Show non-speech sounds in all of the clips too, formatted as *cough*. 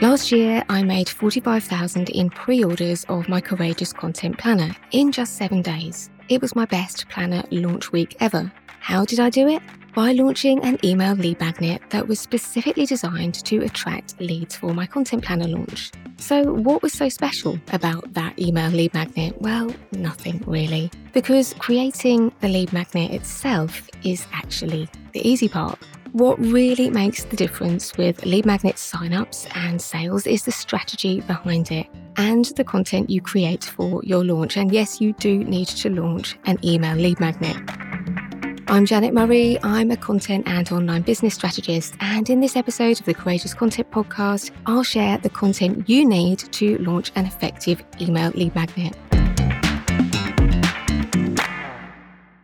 Last year, I made 45,000 in pre orders of my Courageous Content Planner in just seven days. It was my best planner launch week ever. How did I do it? By launching an email lead magnet that was specifically designed to attract leads for my content planner launch. So, what was so special about that email lead magnet? Well, nothing really, because creating the lead magnet itself is actually the easy part. What really makes the difference with lead magnet signups and sales is the strategy behind it and the content you create for your launch. And yes, you do need to launch an email lead magnet. I'm Janet Murray. I'm a content and online business strategist. And in this episode of the Courageous Content Podcast, I'll share the content you need to launch an effective email lead magnet.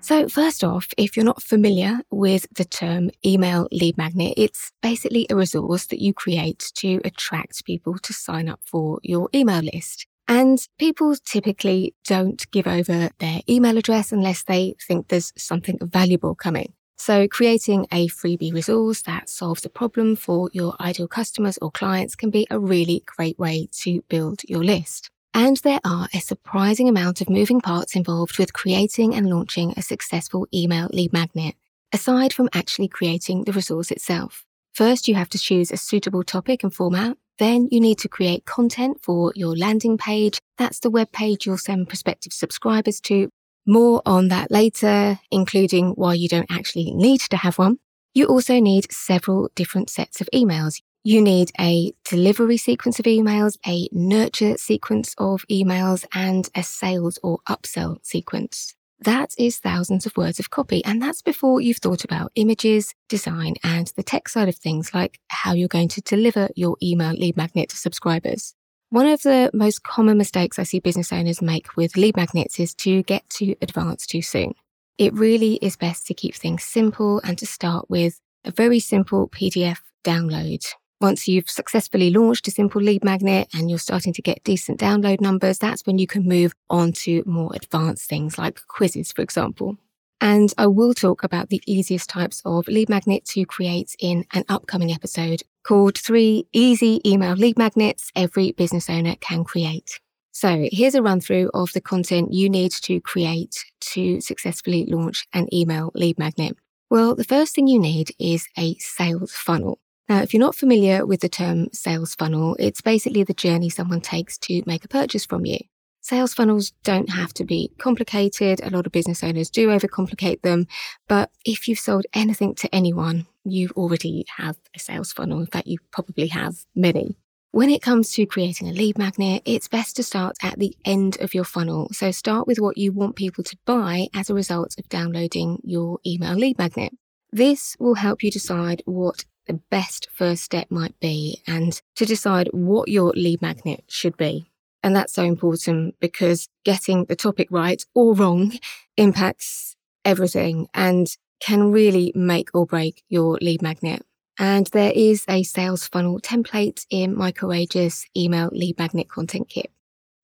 So, first off, if you're not familiar with the term email lead magnet, it's basically a resource that you create to attract people to sign up for your email list. And people typically don't give over their email address unless they think there's something valuable coming. So creating a freebie resource that solves a problem for your ideal customers or clients can be a really great way to build your list. And there are a surprising amount of moving parts involved with creating and launching a successful email lead magnet, aside from actually creating the resource itself. First, you have to choose a suitable topic and format. Then you need to create content for your landing page. That's the web page you'll send prospective subscribers to. More on that later, including why you don't actually need to have one. You also need several different sets of emails. You need a delivery sequence of emails, a nurture sequence of emails, and a sales or upsell sequence. That is thousands of words of copy. And that's before you've thought about images, design, and the tech side of things like how you're going to deliver your email lead magnet to subscribers. One of the most common mistakes I see business owners make with lead magnets is to get too advanced too soon. It really is best to keep things simple and to start with a very simple PDF download once you've successfully launched a simple lead magnet and you're starting to get decent download numbers, that's when you can move on to more advanced things like quizzes, for example. And I will talk about the easiest types of lead magnet to create in an upcoming episode called Three Easy Email Lead Magnets Every Business Owner Can Create. So here's a run through of the content you need to create to successfully launch an email lead magnet. Well, the first thing you need is a sales funnel. Now, if you're not familiar with the term sales funnel, it's basically the journey someone takes to make a purchase from you. Sales funnels don't have to be complicated. A lot of business owners do overcomplicate them. But if you've sold anything to anyone, you already have a sales funnel. In fact, you probably have many. When it comes to creating a lead magnet, it's best to start at the end of your funnel. So start with what you want people to buy as a result of downloading your email lead magnet. This will help you decide what the best first step might be and to decide what your lead magnet should be. And that's so important because getting the topic right or wrong impacts everything and can really make or break your lead magnet. And there is a sales funnel template in my Courageous email lead magnet content kit.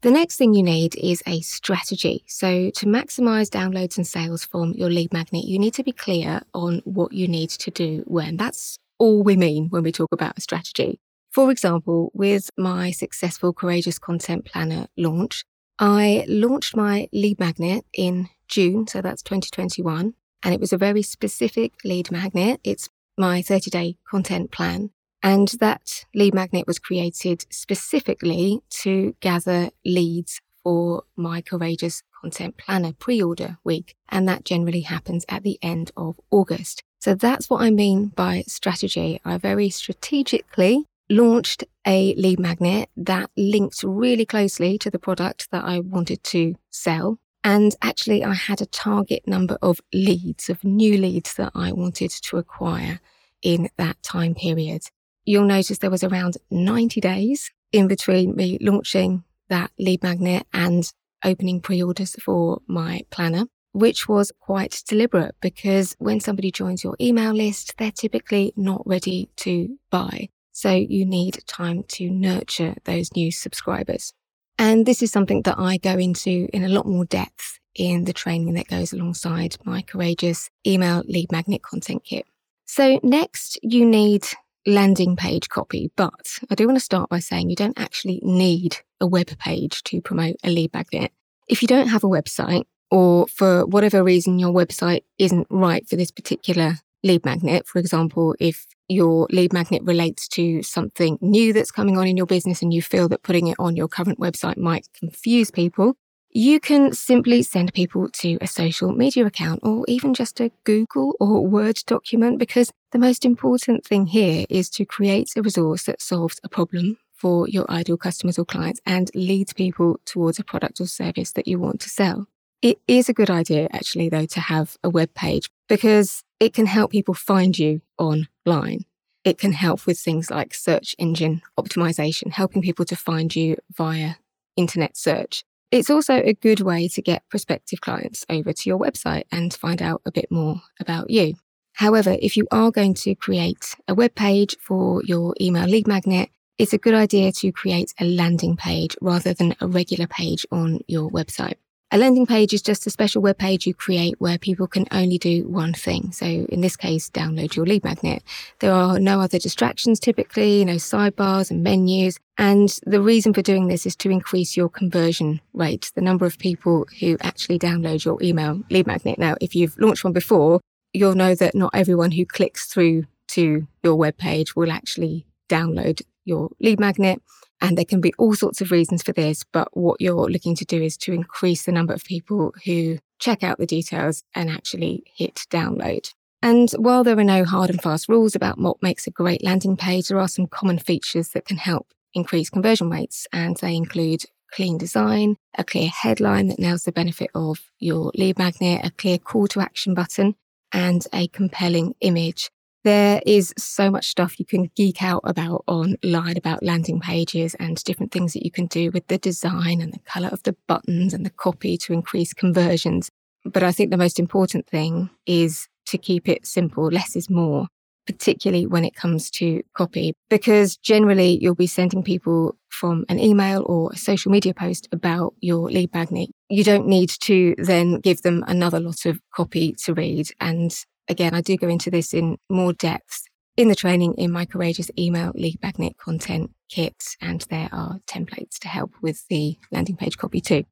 The next thing you need is a strategy. So to maximize downloads and sales from your lead magnet, you need to be clear on what you need to do when. That's all we mean when we talk about a strategy. For example, with my successful Courageous Content Planner launch, I launched my lead magnet in June, so that's 2021, and it was a very specific lead magnet. It's my 30 day content plan. And that lead magnet was created specifically to gather leads for my Courageous Content Planner pre order week. And that generally happens at the end of August. So that's what I mean by strategy. I very strategically launched a lead magnet that linked really closely to the product that I wanted to sell. And actually, I had a target number of leads, of new leads that I wanted to acquire in that time period. You'll notice there was around 90 days in between me launching that lead magnet and opening pre orders for my planner which was quite deliberate because when somebody joins your email list, they're typically not ready to buy. So you need time to nurture those new subscribers. And this is something that I go into in a lot more depth in the training that goes alongside my courageous email lead magnet content kit. So next you need landing page copy, but I do want to start by saying you don't actually need a web page to promote a lead magnet. If you don't have a website, or for whatever reason your website isn't right for this particular lead magnet, for example, if your lead magnet relates to something new that's coming on in your business and you feel that putting it on your current website might confuse people, you can simply send people to a social media account or even just a Google or Word document because the most important thing here is to create a resource that solves a problem for your ideal customers or clients and leads people towards a product or service that you want to sell. It is a good idea, actually, though, to have a web page because it can help people find you online. It can help with things like search engine optimization, helping people to find you via internet search. It's also a good way to get prospective clients over to your website and find out a bit more about you. However, if you are going to create a web page for your email lead magnet, it's a good idea to create a landing page rather than a regular page on your website. A landing page is just a special web page you create where people can only do one thing. So in this case, download your lead magnet. There are no other distractions typically, no sidebars and menus. And the reason for doing this is to increase your conversion rate, the number of people who actually download your email lead magnet. Now, if you've launched one before, you'll know that not everyone who clicks through to your web page will actually download your lead magnet. And there can be all sorts of reasons for this, but what you're looking to do is to increase the number of people who check out the details and actually hit download. And while there are no hard and fast rules about what makes a great landing page, there are some common features that can help increase conversion rates, and they include clean design, a clear headline that nails the benefit of your lead magnet, a clear call to action button, and a compelling image there is so much stuff you can geek out about online about landing pages and different things that you can do with the design and the color of the buttons and the copy to increase conversions. But I think the most important thing is to keep it simple. Less is more, particularly when it comes to copy, because generally you'll be sending people from an email or a social media post about your lead magnet. You don't need to then give them another lot of copy to read. And Again, I do go into this in more depth in the training in my courageous email lead magnet content kit, and there are templates to help with the landing page copy too.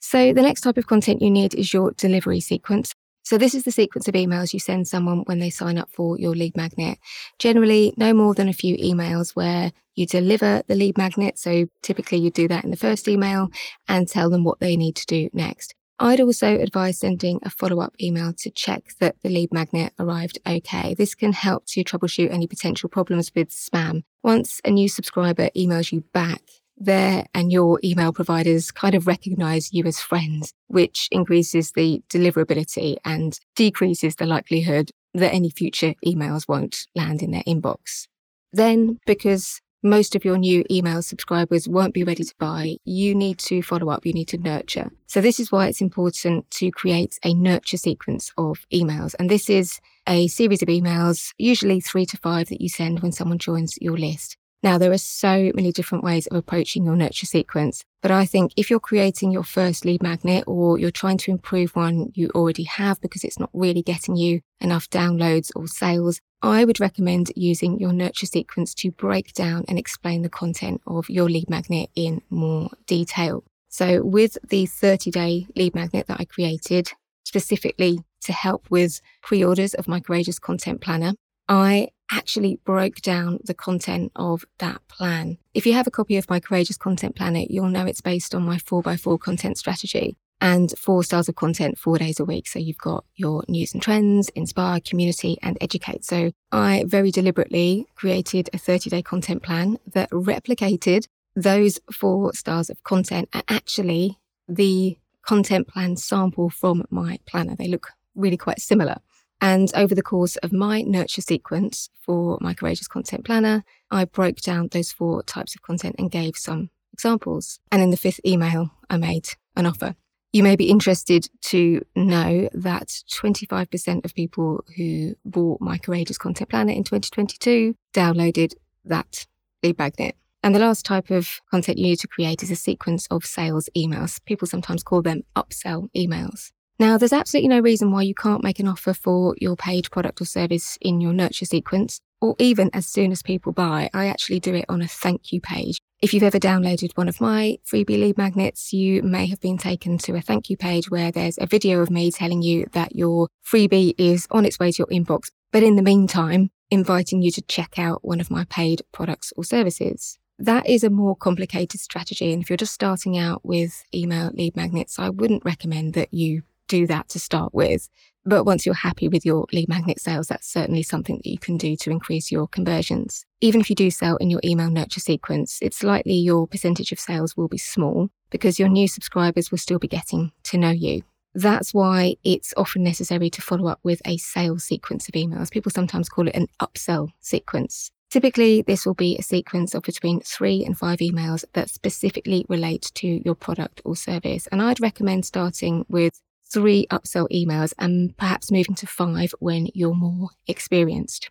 So the next type of content you need is your delivery sequence. So this is the sequence of emails you send someone when they sign up for your lead magnet. Generally, no more than a few emails where you deliver the lead magnet. So typically you do that in the first email and tell them what they need to do next. I'd also advise sending a follow up email to check that the lead magnet arrived okay. This can help to troubleshoot any potential problems with spam. Once a new subscriber emails you back, their and your email providers kind of recognize you as friends, which increases the deliverability and decreases the likelihood that any future emails won't land in their inbox. Then, because most of your new email subscribers won't be ready to buy, you need to follow up, you need to nurture. So, this is why it's important to create a nurture sequence of emails. And this is a series of emails, usually three to five, that you send when someone joins your list. Now, there are so many different ways of approaching your nurture sequence, but I think if you're creating your first lead magnet or you're trying to improve one you already have because it's not really getting you enough downloads or sales, I would recommend using your nurture sequence to break down and explain the content of your lead magnet in more detail. So, with the 30 day lead magnet that I created specifically to help with pre orders of my Courageous Content Planner, I actually broke down the content of that plan. If you have a copy of my Courageous Content Planner, you'll know it's based on my 4x4 content strategy and four styles of content four days a week. So you've got your news and trends, inspire, community, and educate. So I very deliberately created a 30 day content plan that replicated those four styles of content and actually the content plan sample from my planner. They look really quite similar. And over the course of my nurture sequence for my Courageous Content Planner, I broke down those four types of content and gave some examples. And in the fifth email, I made an offer. You may be interested to know that 25% of people who bought my Courageous Content Planner in 2022 downloaded that lead magnet. And the last type of content you need to create is a sequence of sales emails. People sometimes call them upsell emails. Now, there's absolutely no reason why you can't make an offer for your paid product or service in your nurture sequence. or even as soon as people buy. I actually do it on a thank you page. If you've ever downloaded one of my freebie lead magnets, you may have been taken to a thank you page where there's a video of me telling you that your freebie is on its way to your inbox. But in the meantime, inviting you to check out one of my paid products or services. That is a more complicated strategy. And if you're just starting out with email lead magnets, I wouldn't recommend that you do that to start with. But once you're happy with your lead magnet sales, that's certainly something that you can do to increase your conversions. Even if you do sell in your email nurture sequence, it's likely your percentage of sales will be small because your new subscribers will still be getting to know you. That's why it's often necessary to follow up with a sales sequence of emails. People sometimes call it an upsell sequence. Typically, this will be a sequence of between three and five emails that specifically relate to your product or service. And I'd recommend starting with three upsell emails and perhaps moving to five when you're more experienced.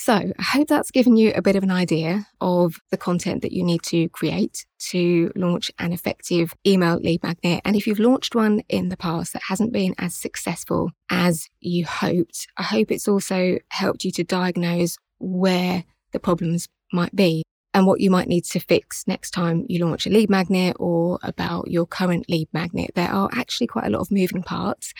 So, I hope that's given you a bit of an idea of the content that you need to create to launch an effective email lead magnet. And if you've launched one in the past that hasn't been as successful as you hoped, I hope it's also helped you to diagnose where the problems might be and what you might need to fix next time you launch a lead magnet or about your current lead magnet. There are actually quite a lot of moving parts.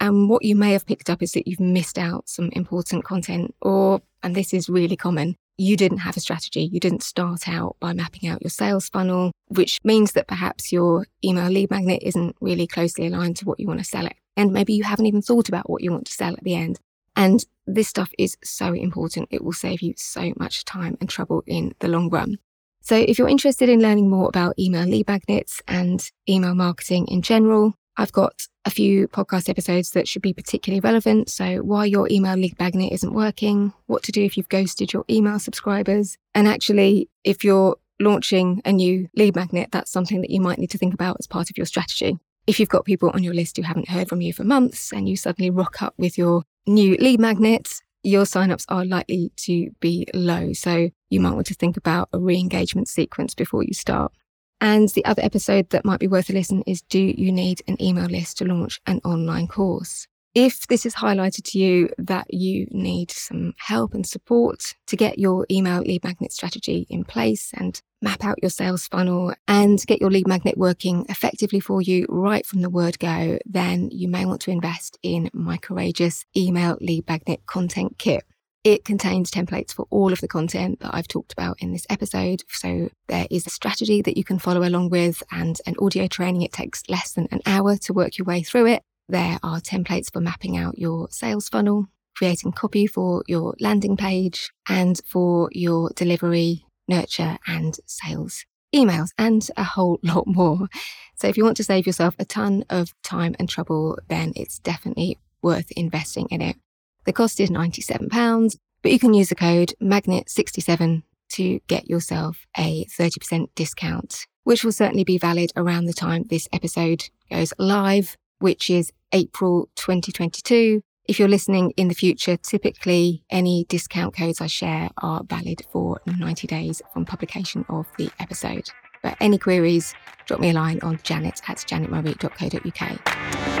And what you may have picked up is that you've missed out some important content, or, and this is really common, you didn't have a strategy. You didn't start out by mapping out your sales funnel, which means that perhaps your email lead magnet isn't really closely aligned to what you want to sell it. And maybe you haven't even thought about what you want to sell at the end. And this stuff is so important. It will save you so much time and trouble in the long run. So if you're interested in learning more about email lead magnets and email marketing in general, I've got a few podcast episodes that should be particularly relevant. So why your email lead magnet isn't working, what to do if you've ghosted your email subscribers, and actually if you're launching a new lead magnet, that's something that you might need to think about as part of your strategy. If you've got people on your list who haven't heard from you for months and you suddenly rock up with your new lead magnets, your signups are likely to be low. So you might want to think about a re engagement sequence before you start. And the other episode that might be worth a listen is Do you need an email list to launch an online course? If this is highlighted to you that you need some help and support to get your email lead magnet strategy in place and map out your sales funnel and get your lead magnet working effectively for you right from the word go, then you may want to invest in my courageous email lead magnet content kit. It contains templates for all of the content that I've talked about in this episode. So there is a strategy that you can follow along with and an audio training. It takes less than an hour to work your way through it. There are templates for mapping out your sales funnel, creating copy for your landing page, and for your delivery, nurture, and sales emails, and a whole *laughs* lot more. So, if you want to save yourself a ton of time and trouble, then it's definitely worth investing in it. The cost is £97, but you can use the code MAGNET67 to get yourself a 30% discount, which will certainly be valid around the time this episode goes live which is April 2022. If you're listening in the future, typically any discount codes I share are valid for 90 days from publication of the episode. But any queries, drop me a line on janet at janetmurray.co.uk.